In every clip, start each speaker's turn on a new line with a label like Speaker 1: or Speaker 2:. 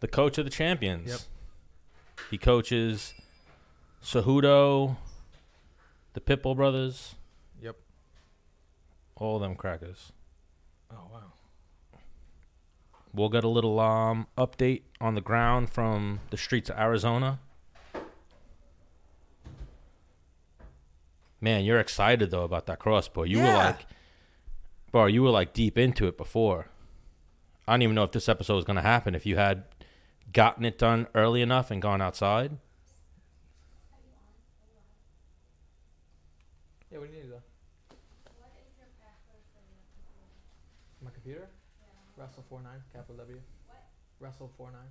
Speaker 1: the coach of the champions.
Speaker 2: Yep.
Speaker 1: He coaches Cejudo, the Pitbull brothers,
Speaker 2: Yep.
Speaker 1: all them crackers.
Speaker 2: Oh wow.
Speaker 1: We'll get a little um update on the ground from the streets of Arizona. Man, you're excited though about that crossbow. You were like, bro, you were like deep into it before. I don't even know if this episode was gonna happen if you had gotten it done early enough and gone outside.
Speaker 2: Yeah, what do you need though? My computer? Russell four nine, capital W. What? Russell four nine.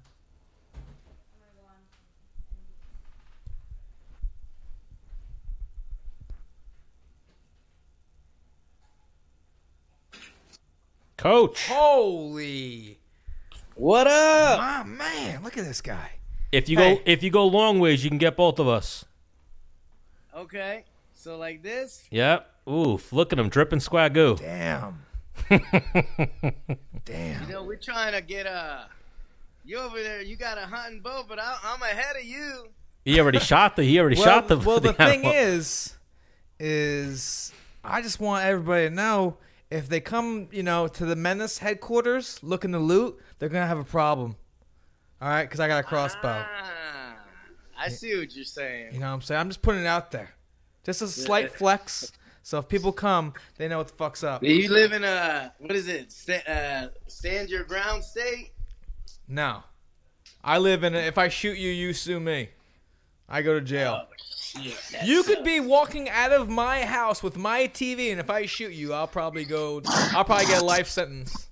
Speaker 1: Coach,
Speaker 2: Holy
Speaker 3: What up?
Speaker 2: my man, look at this guy.
Speaker 1: if you
Speaker 2: Hey.
Speaker 1: go if you go long ways, you can get both of us.
Speaker 3: Okay, so like this.
Speaker 1: Yep. Oof, look at him dripping squagoo.
Speaker 2: Damn. Damn.
Speaker 3: You know, we're trying to get uh You over there, you got a hunting bow, but I, I'm ahead of you.
Speaker 1: He already shot the he already
Speaker 2: well,
Speaker 1: shot the
Speaker 2: well, the thing
Speaker 1: animal.
Speaker 2: is, is I just want everybody to know if they come, you know, to the Menace headquarters looking to loot, they're gonna have a problem. All right, because I got a crossbow.
Speaker 3: Ah, I see what you're saying.
Speaker 2: You know what I'm saying? I'm just putting it out there, just a slight flex. So if people come, they know what the fuck's up.
Speaker 3: Do you live in a what is it? Sta- uh, stand your ground state?
Speaker 2: No, I live in. A, if I shoot you, you sue me. I go to jail.
Speaker 3: Shit, that
Speaker 2: You could
Speaker 3: sucks.
Speaker 2: be walking out of my house with my TV, and if I shoot you, I'll probably go. I'll probably get a life sentence.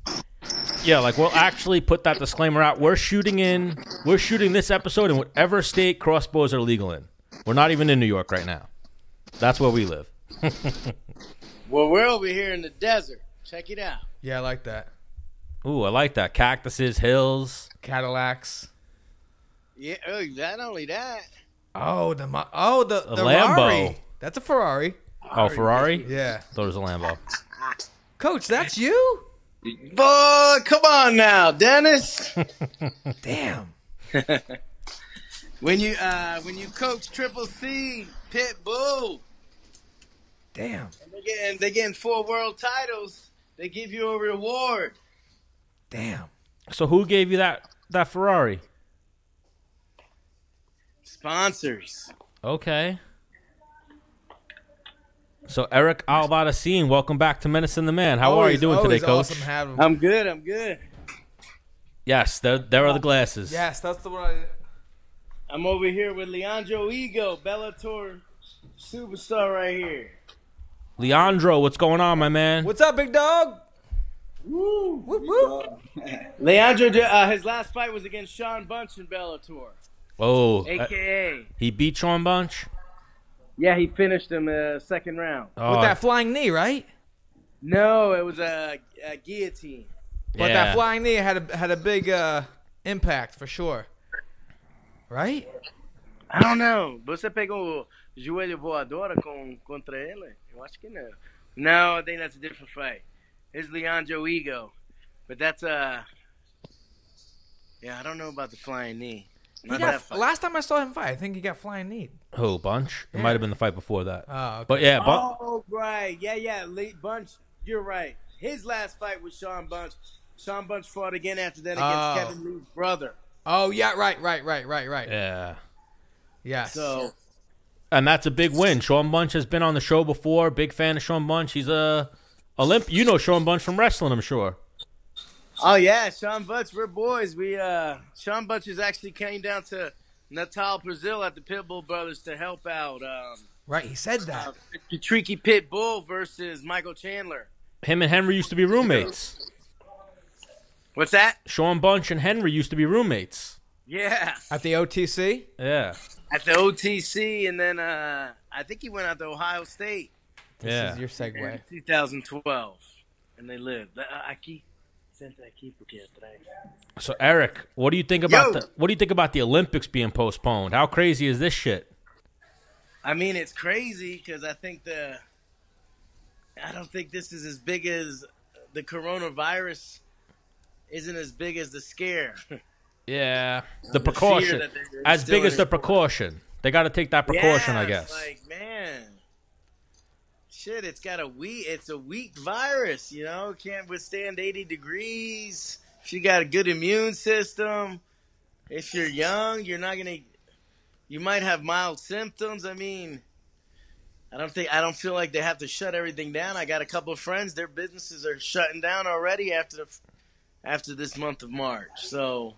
Speaker 1: Yeah, like we'll actually put that disclaimer out. We're shooting in we're shooting this episode in whatever state crossbows are legal in. We're not even in New York right now. That's where we live.
Speaker 3: Well, we're over here in the desert. Check it out.
Speaker 2: Yeah, I like that.
Speaker 1: Ooh, I like that. Cactuses, hills.
Speaker 2: Cadillacs.
Speaker 3: Yeah. Oh, not only that.
Speaker 2: Oh, the oh the the
Speaker 1: Lambo.
Speaker 2: Rari. That's a Ferrari.
Speaker 1: Oh, Ferrari?
Speaker 2: Yeah,
Speaker 1: Thought it was a Lambo.
Speaker 2: Coach, that's you.
Speaker 3: Boy, come on now, Dennis.
Speaker 2: Damn.
Speaker 3: when you uh when you coach Triple C Pit Bull,
Speaker 2: Damn.
Speaker 3: they're getting they're getting four world titles. They give you a reward.
Speaker 2: Damn.
Speaker 1: So who gave you that that Ferrari?
Speaker 3: Sponsors.
Speaker 1: Okay. So Eric Albarracin, welcome back to Menace and the Man. How are you doing today, Coach?
Speaker 2: Awesome having.
Speaker 3: I'm good. I'm good.
Speaker 1: Yes, there, there are the glasses.
Speaker 2: yes, that's the one. I,
Speaker 3: I'm over here with Leandro Higo, Bellator superstar right here.
Speaker 1: Leandro, what's going on, my man?
Speaker 2: What's up, big dog? Whoop, whoop.
Speaker 3: Leandro, uh, his last fight was against Sean Bunch in Bellator,
Speaker 1: Oh, uh,
Speaker 3: aka.
Speaker 1: he beat Sean Bunch.
Speaker 3: Yeah, he finished him uh, second round.
Speaker 1: Oh,
Speaker 2: With that flying knee, right?
Speaker 3: No, it was a, a guillotine.
Speaker 2: But
Speaker 1: yeah.
Speaker 2: that flying knee had a had a big uh, impact for sure. Right?
Speaker 3: I don't know. Você pegou joelho voadora com, contra ele? Eu acho que não. No, I think that's a different fight. It's Leandro Higo. But that's uh Yeah, I don't know about the flying knee.
Speaker 2: He got, last time I saw him fight, I think he got flying knee.
Speaker 1: Who Bunch? It
Speaker 2: Yeah.
Speaker 1: might have been the fight before that.
Speaker 2: Oh, okay.
Speaker 1: But yeah, Bun-
Speaker 3: Oh, right. Yeah, yeah. Lee Bunch, you're right. His last fight was Sean Bunch. Sean Bunch fought again after that against
Speaker 2: Oh.
Speaker 3: Kevin Lee's brother.
Speaker 2: oh yeah, right, right, right, right, right.
Speaker 1: yeah.
Speaker 2: Yes.
Speaker 3: So
Speaker 1: And that's a big win. Sean Bunch has been on the show before. Big fan of Sean Bunch. He's a Olymp. You know Sean Bunch from wrestling, I'm sure.
Speaker 3: Oh yeah, Sean Bunch, we're boys. We uh Sean Butchers actually came down to Natal, Brazil at the Pitbull Brothers to help out um
Speaker 2: right, he said that.
Speaker 3: uh, Patricky Pitbull versus Michael Chandler.
Speaker 1: Him and Henry used to be roommates.
Speaker 3: What's that?
Speaker 1: Sean Bunch and Henry used to be roommates.
Speaker 3: Yeah.
Speaker 2: At the OTC?
Speaker 1: Yeah.
Speaker 3: At the OTC and then uh I think he went out to Ohio State
Speaker 2: This
Speaker 1: Yeah.
Speaker 2: is your
Speaker 3: in
Speaker 2: segue.
Speaker 3: 2012. And they lived. Uh, Aqui. Senta aqui porque é.
Speaker 1: So Eric, what do you think about
Speaker 3: Yo.
Speaker 1: the what do you think about the Olympics being postponed? How crazy is this shit?
Speaker 3: I mean, it's crazy because I think the. I don't think this is as big as the coronavirus. Isn't as big as the scare.
Speaker 1: Yeah, the
Speaker 3: fear
Speaker 1: precaution. As big as the precaution. They got to take that precaution,
Speaker 3: Yeah,
Speaker 1: I guess.
Speaker 3: Like shit, it's got a weak. It's a weak virus. You know, can't withstand eighty degrees. If you got a good immune system, if you're young, you're not gonna. You might have mild symptoms. I mean, I don't think I don't feel like they have to shut everything down. I got a couple of friends; their businesses are shutting down already after the after this month of March. So,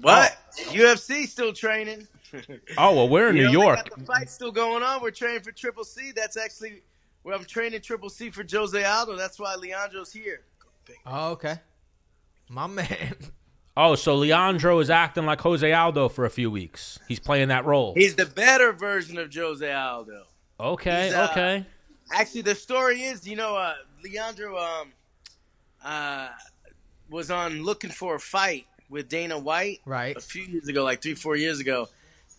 Speaker 3: what UFC still training?
Speaker 1: oh well, we're in
Speaker 3: You
Speaker 1: New
Speaker 3: know,
Speaker 1: York.
Speaker 3: Got the fight still going on. We're training for Triple C. That's actually where I'm training Triple C for Jose Aldo. That's why Leandro's here.
Speaker 2: Oh, okay. My man.
Speaker 1: Oh, so Leandro is acting like Jose Aldo for a few weeks. He's playing that role.
Speaker 3: He's the better version of Jose Aldo.
Speaker 1: Okay,
Speaker 3: uh,
Speaker 1: okay.
Speaker 3: Actually, the story is, you know, uh, Leandro um, uh, was on looking for a fight with Dana White
Speaker 2: Right.
Speaker 3: a few years ago, like three, four years ago,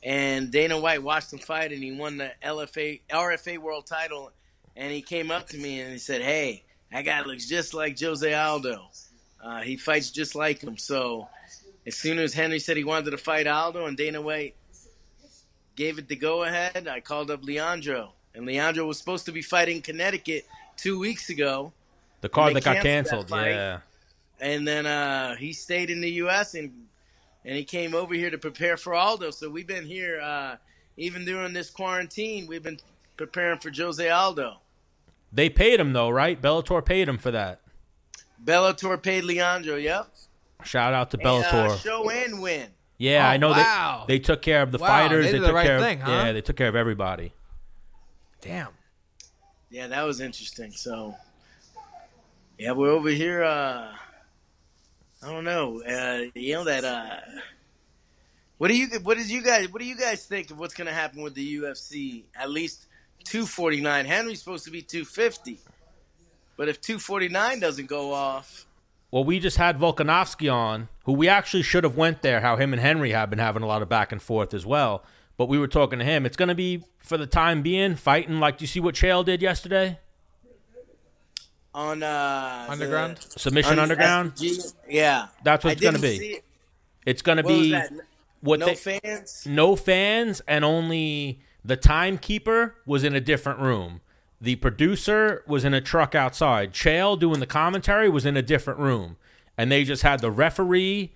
Speaker 3: and Dana White watched him fight, and he won the LFA RFA World Title, and he came up to me and he said, "Hey, that guy looks just like Jose Aldo. Uh, he fights just like him." So, as soon as Henry said he wanted to fight Aldo, and Dana White gave it the go ahead, I called up Leandro, and Leandro was supposed to be fighting Connecticut two weeks ago.
Speaker 1: The card that got
Speaker 3: canceled.
Speaker 1: Yeah.
Speaker 3: and then uh, he stayed in the U.S. and and he came over here to prepare for Aldo. So we've been here uh, even during this quarantine. We've been preparing for Jose Aldo.
Speaker 1: They paid him though, right? Bellator paid him for that.
Speaker 3: Bellator paid Leandro. Yep.
Speaker 1: Shout out to
Speaker 3: And, uh,
Speaker 1: Bellator.
Speaker 3: show and win.
Speaker 1: yeah,
Speaker 2: Oh,
Speaker 1: I know
Speaker 2: wow.
Speaker 1: they they took care of the
Speaker 2: Wow,
Speaker 1: fighters.
Speaker 2: they did the
Speaker 1: took
Speaker 2: right
Speaker 1: care of,
Speaker 2: huh?
Speaker 1: Yeah, they took care of everybody.
Speaker 2: Damn.
Speaker 3: Yeah, that was interesting. So yeah, we're over here. Uh, I don't know. Uh, you know that. Uh, what do you what you guys what do you guys think of what's going to happen with the UFC? At least 249. Henry's supposed to be 250. But if 249 doesn't go off,
Speaker 1: Well, we just had Volkanovski on, who we actually should have went there. How him and Henry have been having a lot of back and forth as well. But we were talking to him. It's going to be for the time being fighting. Like, do you see what Chael did yesterday?
Speaker 3: On uh, the-
Speaker 2: Underground?
Speaker 1: Submission
Speaker 3: on
Speaker 1: underground.
Speaker 3: SG yeah,
Speaker 1: That's what it's gonna be.
Speaker 3: it.
Speaker 1: It's going to
Speaker 3: What
Speaker 1: be what
Speaker 3: no
Speaker 1: they,
Speaker 3: fans.
Speaker 1: no fans and only the timekeeper was in a different room. The producer was in a truck outside. Chael doing the commentary was in a different room. And they just had the referee,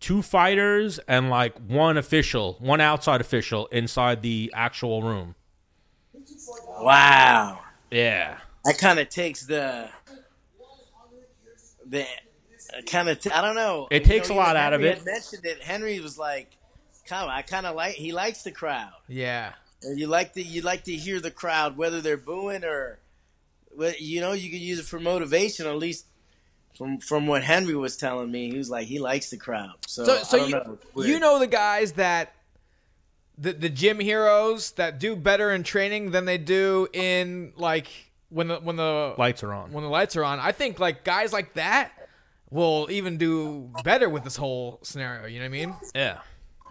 Speaker 1: two fighters, and like one official, one outside official inside the actual room.
Speaker 3: Wow,
Speaker 1: Yeah.
Speaker 3: That kind of takes the the kind of I don't know.
Speaker 1: It
Speaker 3: You
Speaker 1: takes
Speaker 3: know,
Speaker 1: a lot out of it.
Speaker 3: Mentioned it. Henry was like, "Come, I kind of like he likes the crowd.
Speaker 2: Yeah.
Speaker 3: Uh, you like to you like to hear the crowd, whether they're booing or, you know, you can use it for motivation. At least from from what Henry was telling me, he was like he likes the crowd. So,
Speaker 2: So, so you,
Speaker 3: know.
Speaker 2: You know the guys that the the gym heroes that do better in training than they do in like when the when the
Speaker 1: Lights are on.
Speaker 2: when the lights are on. I think like guys like that will even do better with this whole scenario. You know what I mean?
Speaker 1: Yeah.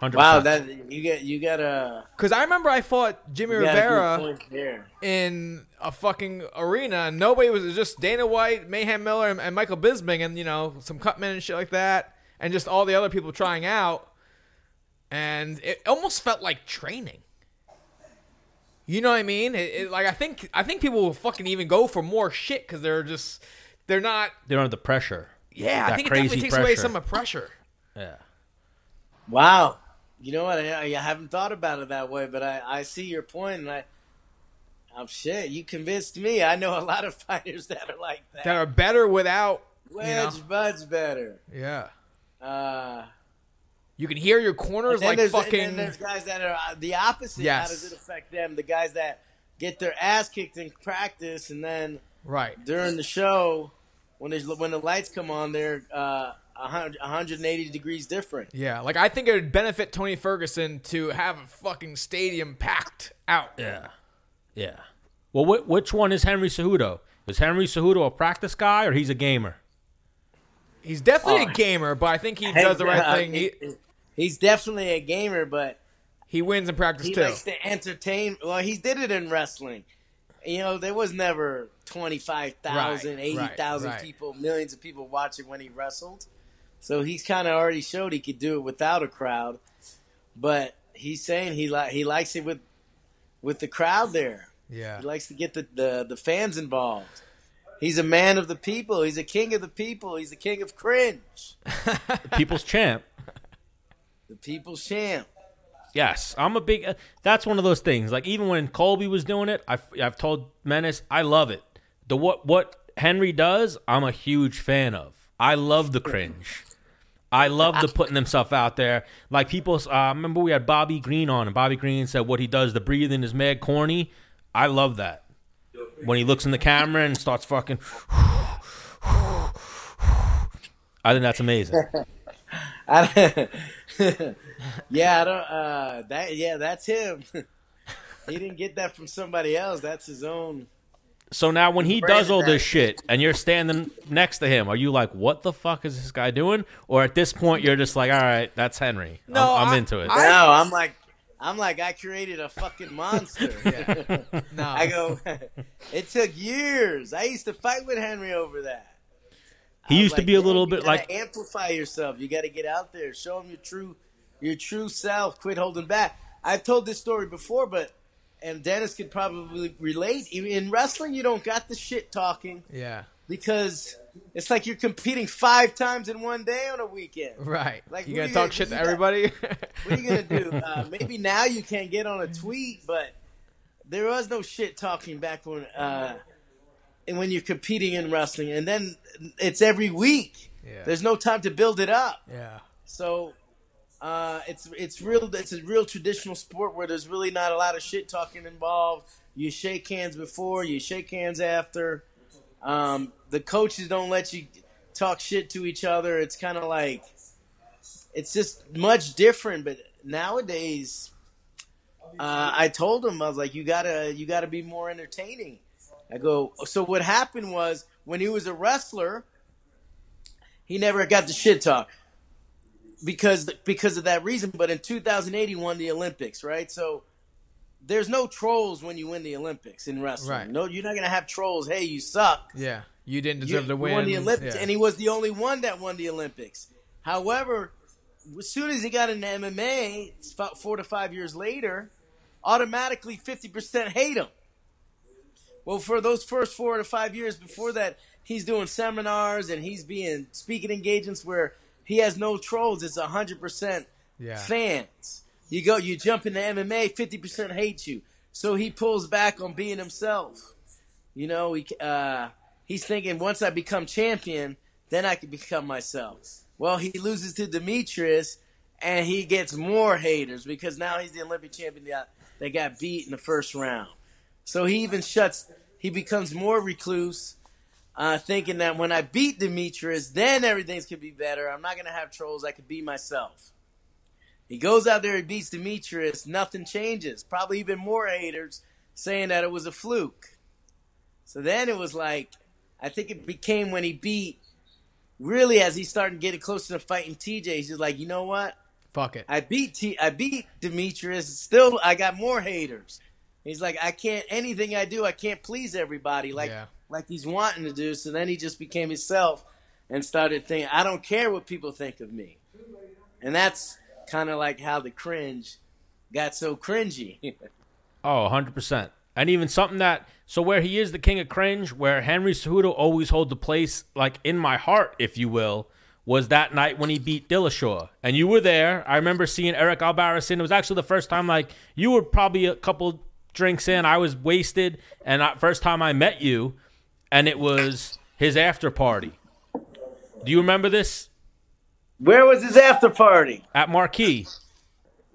Speaker 1: 100%.
Speaker 3: Wow, that you get you got a
Speaker 2: Because I remember I fought Jimmy
Speaker 3: you got a good
Speaker 2: Rivera in a fucking arena, and nobody was it was just Dana White, Mayhem Miller, and, and Michael Bisping, and you know some cutmen and shit like that, and just all the other people trying out, and it almost felt like training. You know what I mean? It, it- like I think I think people will fucking even go for more shit because they're just they're not.
Speaker 1: They're under the pressure.
Speaker 2: Yeah, I
Speaker 1: That
Speaker 2: think it definitely
Speaker 1: crazy
Speaker 2: takes away some of the pressure.
Speaker 1: Yeah.
Speaker 3: Wow. You know what? I, I haven't thought about it that way, but I, I see your point, and I, I'm shit. You convinced me. I know a lot of fighters that are like that.
Speaker 2: That are better without. You know?
Speaker 3: Wedge Bud's better.
Speaker 2: Yeah.
Speaker 3: Uh,
Speaker 2: You can hear your corners
Speaker 3: and then
Speaker 2: like
Speaker 3: there's, and
Speaker 2: fucking.
Speaker 3: then there's guys that are uh, the opposite.
Speaker 2: Yes.
Speaker 3: How does it affect them? The guys that get their ass kicked in practice, and then
Speaker 2: right.
Speaker 3: during the show, when there's when the lights come on, they're uh, 100, 180 degrees different.
Speaker 2: Yeah, like I think it would benefit Tony Ferguson to have a fucking stadium packed out.
Speaker 1: Yeah. Yeah. Well, wh- which one is Henry Cejudo? Is Henry Cejudo a practice guy or he's a gamer?
Speaker 2: He's definitely
Speaker 3: Oh.
Speaker 2: a gamer, but I think he does the right thing. He,
Speaker 3: he's definitely a gamer, but
Speaker 2: he wins in practice
Speaker 3: he
Speaker 2: too.
Speaker 3: likes to entertain. Well, he did it in wrestling. You know, there was never 25,000,
Speaker 2: Right,
Speaker 3: 80,000
Speaker 2: right, right.
Speaker 3: people, millions of people watching when he wrestled. So he's kind of already showed he could do it without a crowd, but he's saying he li- he likes it with with the crowd there.
Speaker 2: Yeah.
Speaker 3: He likes to get the, the, the fans involved. He's a man of the people. He's a king of the people. He's the king of cringe.
Speaker 1: People's champ.
Speaker 3: The people's champ.
Speaker 1: Yes, I'm a big. Uh, that's one of those things. Like even when Colby was doing it, I've I've told Menace I love it. The what what Henry does, I'm a huge fan of. I love the cringe. I love the putting themselves out there. Like people, uh, I remember we had Bobby Green on, and Bobby Green said what he does, the breathing is mad corny. I love that. When he looks in the camera and starts fucking. I think that's amazing.
Speaker 3: I, yeah, I don't. Uh, that yeah, that's him. he didn't get that from somebody else. That's his own.
Speaker 1: So now when he does all this shit and you're standing next to him, are you like, what the fuck is this guy doing? Or at this point you're just like, all right, that's Henry. I'm, I'm
Speaker 2: I-
Speaker 1: into it.
Speaker 2: I-
Speaker 3: no, I'm like, I'm like, I created a fucking monster.
Speaker 2: No.
Speaker 3: I go. it took years. I used to fight with Henry over that.
Speaker 1: He
Speaker 3: I was
Speaker 1: used to
Speaker 3: like,
Speaker 1: be a little
Speaker 3: you
Speaker 1: bit
Speaker 3: gotta
Speaker 1: like,
Speaker 3: amplify yourself. You got to get out there, show them your true, your true self. Quit holding back. I've told this story before, but and Dennis could probably relate. Even In wrestling, you don't got the shit talking
Speaker 2: Yeah.
Speaker 3: because it's like you're competing five times in one day on a weekend.
Speaker 2: Right.
Speaker 3: Like,
Speaker 2: you
Speaker 3: what
Speaker 2: gonna
Speaker 3: you
Speaker 2: talk
Speaker 3: gonna-
Speaker 2: shit to
Speaker 3: you got-
Speaker 2: everybody?
Speaker 3: What are you gonna do? Uh, maybe now you can't get on a tweet, but there was no shit talking back when uh, and when you're competing in wrestling, and then it's every week.
Speaker 2: Yeah.
Speaker 3: There's no time to build it up.
Speaker 2: yeah.
Speaker 3: So uh, it's it's real. It's a real traditional sport where there's really not a lot of shit talking involved. You shake hands before, you shake hands after. Um, the coaches don't let you talk shit to each other. It's kind of like it's just much different. But nowadays, uh, I told him I was like, you gotta you gotta be more entertaining. I go. So what happened was when he was a wrestler, he never got the shit talk because because of that reason. But in 2008, he won the Olympics, right? So there's no trolls when you win the Olympics in wrestling.
Speaker 2: Right.
Speaker 3: No, you're not gonna have trolls. Hey, you suck.
Speaker 2: Yeah. You didn't
Speaker 3: You,
Speaker 2: deserve to win.
Speaker 3: won the Olympics,
Speaker 2: Yeah.
Speaker 3: and he was the only one that won the Olympics. However, as soon as he got into MMA, about four to five years later, automatically 50% hate him. Well, for those first four to five years before that, he's doing seminars and he's being speaking engagements where he has no trolls. It's 100%
Speaker 2: Yeah.
Speaker 3: fans. You go, you jump into MMA, 50% hate you. So he pulls back on being himself. You know, he, uh, he's thinking once I become champion, then I can become myself. Well, he loses to Demetrious, and he gets more haters because now he's the Olympic champion that, that got beat in the first round. So he even shuts. He becomes more recluse, uh, thinking that when I beat Demetrious, then everything's gonna be better. I'm not gonna have trolls. I could be myself. He goes out there, he beats Demetrious. Nothing changes. Probably even more haters saying that it was a fluke. So then it was like, I think it became when he beat. Really, as he started getting closer to fighting TJ, he's just like, you know what?
Speaker 2: Fuck it.
Speaker 3: I beat T. I beat Demetrious. Still, I got more haters. He's like, I can't. Anything I do, I can't please everybody like
Speaker 2: Yeah.
Speaker 3: like he's wanting to do. So then he just became himself and started thinking, I don't care what people think of me. And that's kind of like how the cringe got so cringy.
Speaker 1: oh, 100%. And even something that, so where he is the king of cringe, where Henry Cejudo always holds the place, like in my heart, if you will, was that night when he beat Dillashaw. And you were there. I remember seeing Eric Albarracin. It was actually the first time, like, you were probably a couple drinks in. I was wasted. And uh, first time I met you, and it was his after party. Do you remember this?
Speaker 3: Where was his after party?
Speaker 1: At Marquee.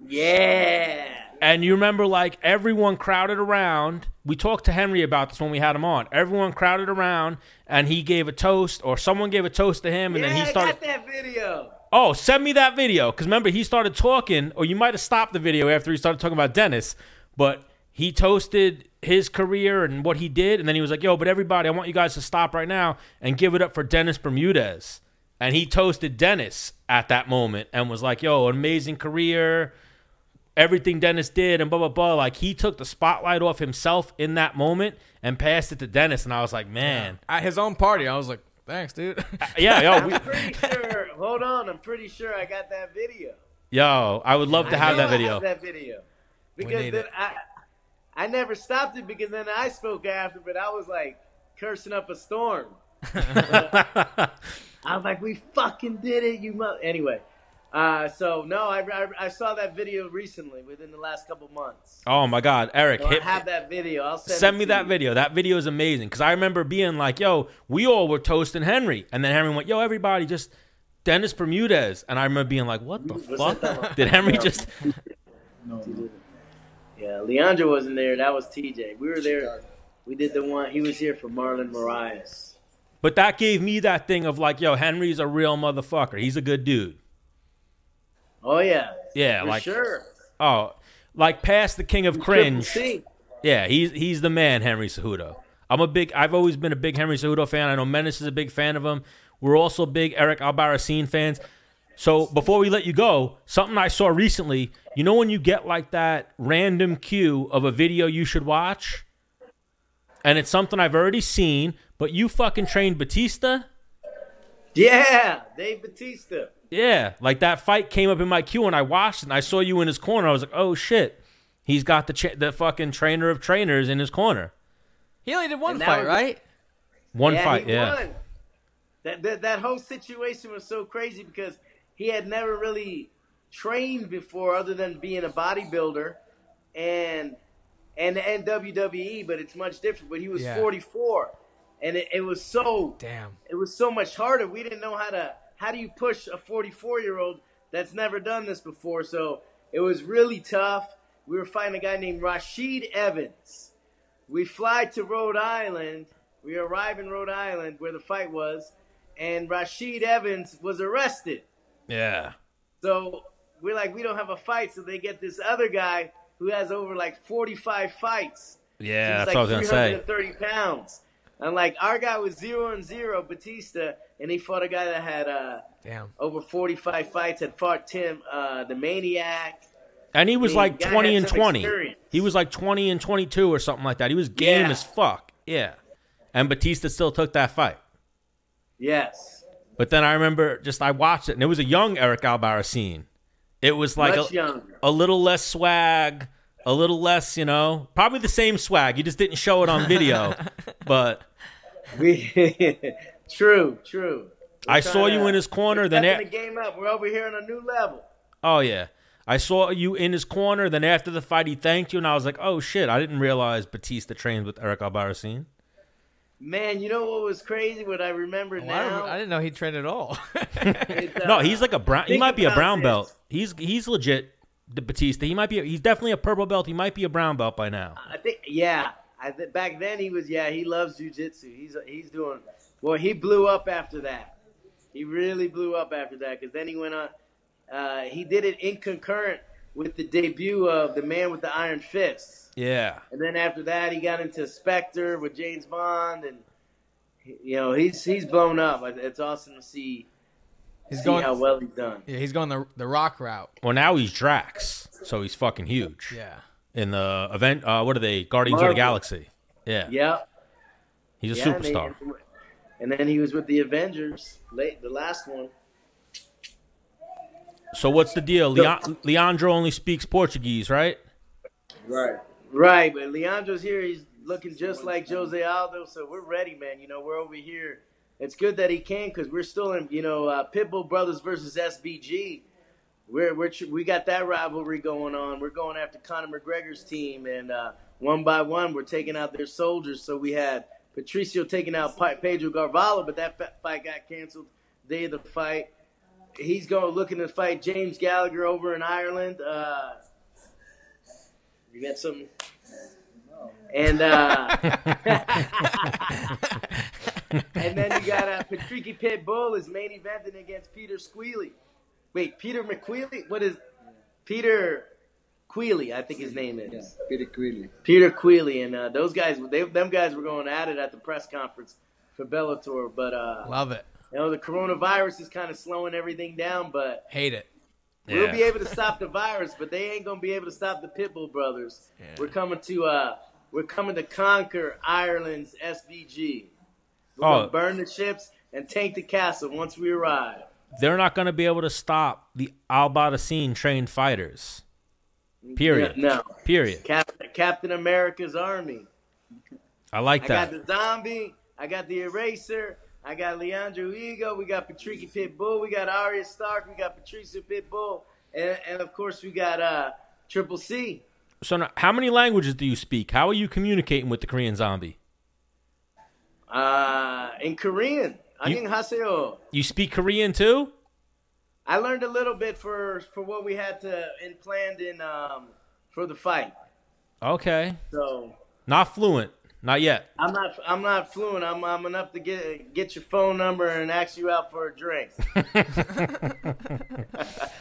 Speaker 3: Yeah.
Speaker 1: And you remember, like, everyone crowded around. We talked to Henry about this when we had him on. Everyone crowded around, and he gave a toast, or someone gave a toast to him, and
Speaker 3: yeah,
Speaker 1: then he started.
Speaker 3: I got that video.
Speaker 1: Oh, send me that video. Because remember, he started talking, or you might have stopped the video after he started talking about Dennis, but he toasted his career and what he did. And then he was like, yo, but everybody, I want you guys to stop right now and give it up for Dennis Bermudez. And he toasted Dennis at that moment and was like, yo, amazing career, everything Dennis did, and blah, blah, blah. Like, he took the spotlight off himself in that moment and passed it to Dennis. And I was like, man,
Speaker 2: At his own party, I was like, Thanks, dude.
Speaker 1: Uh, yeah, yo, we,
Speaker 3: I'm pretty sure. Hold on, I'm pretty sure I got that video.
Speaker 1: yo, I would love to have
Speaker 3: know
Speaker 1: that
Speaker 3: I
Speaker 1: video.
Speaker 3: have that video because
Speaker 2: need
Speaker 3: then
Speaker 2: it.
Speaker 3: I I never stopped it because then I spoke after, but I was like cursing up a storm. I was like, "We fucking did it, you mother." Anyway, uh, so no, I, I I saw that video recently within the last couple months.
Speaker 1: Oh my God, Eric,
Speaker 3: So I have that video. I'll send,
Speaker 1: send
Speaker 3: it
Speaker 1: me
Speaker 3: to
Speaker 1: that
Speaker 3: you.
Speaker 1: video. That video is amazing because I remember being like, "Yo, we all were toasting Henry," and then Henry went, "Yo, everybody, just Dennis Bermudez," and I remember being like, "What the
Speaker 3: What's
Speaker 1: fuck? Did Henry just?"
Speaker 3: No.
Speaker 1: Just?"
Speaker 3: Yeah, Leandro wasn't there. That was TJ. We were there. We did the one. He was here for Marlon Moraes.
Speaker 1: But that gave me that thing of like, "Yo, Henry's a real motherfucker. He's a good dude."
Speaker 3: Oh yeah,
Speaker 1: Yeah,
Speaker 3: for
Speaker 1: like
Speaker 3: sure.
Speaker 1: oh, like past the king of cringe. Yeah, he's he's the man, Henry Cejudo. I'm a big. I've always been a big Henry Cejudo fan. I know Menace is a big fan of him. We're also big Eric Albarracin fans. So before we let you go, something I saw recently. You know when you get like that random cue of a video you should watch, and it's something I've already seen, but you fucking trained Batista.
Speaker 3: Yeah, Dave Batista.
Speaker 1: Yeah, like that fight came up in my queue and I watched it and I saw you in his corner. I was like, oh shit, he's got the cha- the fucking trainer of trainers in his corner.
Speaker 2: he only did one fight,
Speaker 3: was-
Speaker 2: right?
Speaker 1: One
Speaker 3: yeah,
Speaker 1: fight,
Speaker 3: he
Speaker 1: yeah.
Speaker 3: won. That, that that whole situation was so crazy because he had never really trained before, other than being a bodybuilder, and and and WWE. But it's much different. But he was
Speaker 2: Yeah.
Speaker 3: 44, and it, it was so
Speaker 2: Damn.
Speaker 3: it was so much harder. We didn't know how to how do you push a 44 year old that's never done this before. So it was really tough. We were fighting a guy named Rashid Evans. We fly to Rhode Island. We arrive in Rhode Island where the fight was, and Rashid Evans was arrested.
Speaker 1: Yeah.
Speaker 3: So we're like, we don't have a fight. So they get this other guy who has over like 45 fights.
Speaker 1: Yeah,
Speaker 3: He's
Speaker 1: that's
Speaker 3: like
Speaker 1: what I was gonna say.
Speaker 3: 330 pounds. And like our guy was zero and zero, Batista, and he fought a guy that had uh,
Speaker 2: Damn.
Speaker 3: over 45 fights. Had fought Tim, uh, the Maniac.
Speaker 1: And he was
Speaker 3: He
Speaker 1: like 20 and 20.
Speaker 3: experience.
Speaker 1: He was like 20 and 22 or something like that. He was game
Speaker 3: Yeah.
Speaker 1: as fuck. Yeah. And Batista still took that fight.
Speaker 3: Yes,
Speaker 1: But then I remember just I watched it and it was a young Eric Albarracin. It was like a, a little less swag, a little less, you know, probably the same swag. You just didn't show it on video. but
Speaker 3: We, true, true. We're
Speaker 1: I saw
Speaker 3: trying
Speaker 1: you in his corner. Then a-
Speaker 3: the game up. We're over here on a new level.
Speaker 1: oh yeah, I saw you in his corner. Then after the fight, he thanked you, and I was like, oh shit, I didn't realize Batista trained with Eric Albarracin.
Speaker 3: Man, you know what was crazy? What I remember
Speaker 2: Well, I,
Speaker 3: now?
Speaker 2: rem- I didn't know he trained at all.
Speaker 3: uh,
Speaker 1: No, he's like a brown. He might be a brown
Speaker 3: this.
Speaker 1: belt. He's he's legit. The Batista. He might be. He's definitely a purple belt. He might be a brown belt by now.
Speaker 3: I think, yeah. I th- back then he was, yeah. He loves jujitsu. He's he's doing. Well, he blew up after that. He really blew up after that because then he went on. Uh, he did it in concurrent with the debut of the Man with the Iron Fist,
Speaker 1: Yeah.
Speaker 3: and then after that he got into Spectre with James Bond, and you know he's he's blown up. It's awesome to see
Speaker 2: he's
Speaker 3: see
Speaker 2: going.
Speaker 3: how well he's done.
Speaker 2: yeah, he's going the the rock route.
Speaker 1: Well, now he's Drax, so he's fucking huge
Speaker 2: Yeah.
Speaker 1: in the event. Uh, what are they? Guardians of the Galaxy. Yeah.
Speaker 3: Yep.
Speaker 1: He's a
Speaker 3: Yeah, and they-
Speaker 1: superstar.
Speaker 3: and then he was with the Avengers, late the last one.
Speaker 1: So what's the deal? Leon- Leandro only speaks Portuguese, right?
Speaker 3: Right. Right, but Leandro's here. He's looking just like Jose Aldo, so we're ready, man. You know, we're over here. It's good that he came because we're still in, you know, uh, Pitbull Brothers versus SBG. We're, we're we got that rivalry going on. We're going after Conor McGregor's team, and uh, one by one, we're taking out their soldiers. So we had Patricio taking out Pedro Carvalho, but that fight got canceled day of the fight. He's going looking to fight James Gallagher over in Ireland. Uh, you got some? And uh, and then you got uh, Patricky Pitbull is main eventing against Peter Squealy. Wait, Peter McQueely? What is Peter Queally? I think his name is
Speaker 4: Yeah, Peter Queally.
Speaker 3: Peter Queally, and uh, those guys. They them guys were going at it at the press conference for Bellator, but uh,
Speaker 2: Love it.
Speaker 3: you know the coronavirus is kind of slowing everything down, but.
Speaker 2: Hate it.
Speaker 3: We'll be able to stop the virus, but they ain't gonna be able to stop the Pitbull brothers. We're coming to uh, we're coming to conquer Ireland's SBG. We're
Speaker 1: Oh.
Speaker 3: gonna burn the ships, and take the castle once we arrive.
Speaker 1: They're not going to be able to stop the Al Badassin trained fighters. Period.
Speaker 3: Yeah, no.
Speaker 1: Period.
Speaker 3: Captain, Captain America's army.
Speaker 1: I like that.
Speaker 3: I got the zombie. I got the eraser. I got Leandro Higo, we got Patricky Pitbull, we got Aria Stark, we got Patricio Pitbull, and, and of course we got uh, Triple C.
Speaker 1: So, now, how many languages do you speak? How are you communicating with the Korean zombie?
Speaker 3: Uh, in Korean.
Speaker 1: You, you speak Korean too?
Speaker 3: I learned a little bit for for what we had to and planned in um for the fight.
Speaker 1: Okay.
Speaker 3: So
Speaker 1: not fluent. Not yet.
Speaker 3: I'm not I'm not fluent. I'm I'm enough to get get your phone number and ask you out for a drink.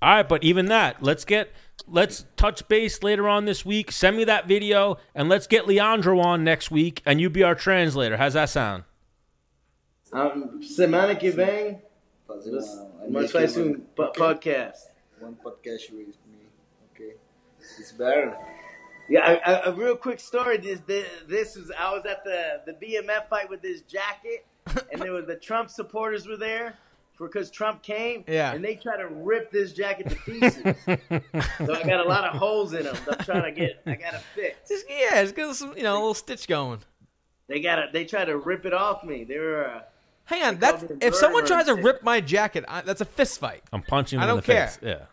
Speaker 1: All right, but even that, let's get let's touch base later on this week. Send me that video and let's get Leandro on next week and you be our translator. How's that sound?
Speaker 3: Um, semana que vem,
Speaker 4: fazer
Speaker 3: nós,
Speaker 4: uma,
Speaker 3: faz um podcast.
Speaker 4: one podcast with me. Okay, it's better.
Speaker 3: Yeah, a, a, a real quick story. This, this this was I was at the the BMF fight with this jacket, and there was the Trump supporters were there for because Trump came.
Speaker 2: Yeah.
Speaker 3: and they tried to rip this jacket to pieces. so I got a lot of holes in them. I'm trying to get. I got to fix.
Speaker 2: Just, yeah, just get some, you know, a little stitch going.
Speaker 3: They got to They tried to rip it off me. They were. Uh,
Speaker 2: Hang on, that's if someone tries to
Speaker 3: and
Speaker 2: rip my jacket, I, that's a fist fight.
Speaker 1: I'm punching him
Speaker 2: I don't
Speaker 1: the
Speaker 2: care.
Speaker 1: face. Yeah.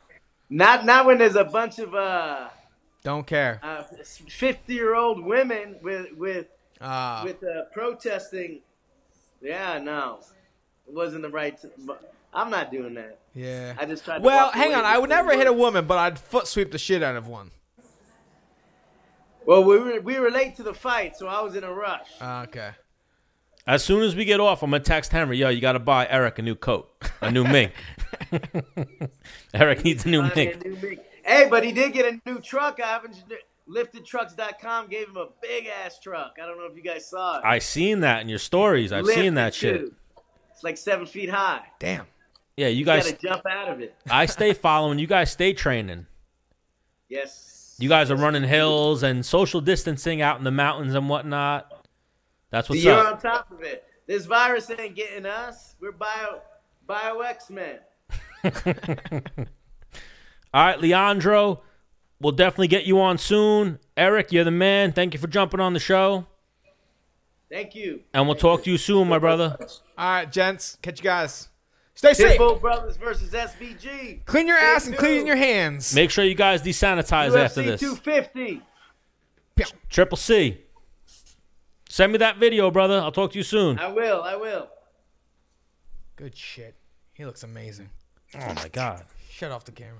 Speaker 3: not not when there's a bunch of uh,
Speaker 2: Don't care.
Speaker 3: uh 50 year old women with with
Speaker 2: Uh,
Speaker 3: with uh, protesting. Yeah, no, it wasn't the right. T- but I'm not doing that.
Speaker 2: yeah.
Speaker 3: I just tried.
Speaker 2: Well,
Speaker 3: walk
Speaker 2: hang on. I would never
Speaker 3: it
Speaker 2: hit a woman, but I'd foot sweep the shit out of one.
Speaker 3: Well, we were we were late to the fight, so I was in a rush.
Speaker 2: Uh, okay.
Speaker 1: As soon as we get off, I'm gonna text Henry, yo, you gotta buy Eric a new coat. A new mink. Eric needs a new mink.
Speaker 3: a new mink. Hey, but he did get a new truck. I haven't liftedtrucks.com gave him a big ass truck. I don't know if you guys saw it.
Speaker 1: I seen that in your stories. I've seen
Speaker 3: Lifted,
Speaker 1: that shit.
Speaker 3: too. It's like seven feet high.
Speaker 2: Damn.
Speaker 1: Yeah, you
Speaker 3: You
Speaker 1: guys
Speaker 3: gotta jump out of it.
Speaker 1: I stay following, you guys stay training.
Speaker 3: Yes.
Speaker 1: You guys are running hills and social distancing out in the mountains and whatnot. That's what's
Speaker 3: You're
Speaker 1: up.
Speaker 3: on top of it. This virus ain't getting us. We're bio bio X Men.
Speaker 1: All right, Leandro, we'll definitely get you on soon. Eric, you're the man. Thank you for jumping on the show.
Speaker 3: Thank you.
Speaker 1: And we'll talk to you soon, my brother.
Speaker 2: All right, gents. Catch you guys. Stay safe.
Speaker 3: Pitbull Brothers versus SBG.
Speaker 2: Clean your ass and
Speaker 3: Big
Speaker 2: clean your hands.
Speaker 1: Make sure you guys desanitize after
Speaker 3: UFC
Speaker 1: this.
Speaker 3: 250.
Speaker 1: Triple C. Send me that video, brother. I'll talk to you soon.
Speaker 3: I will. I will.
Speaker 2: Good shit. He looks amazing.
Speaker 1: Oh my god.
Speaker 2: Shut off the camera.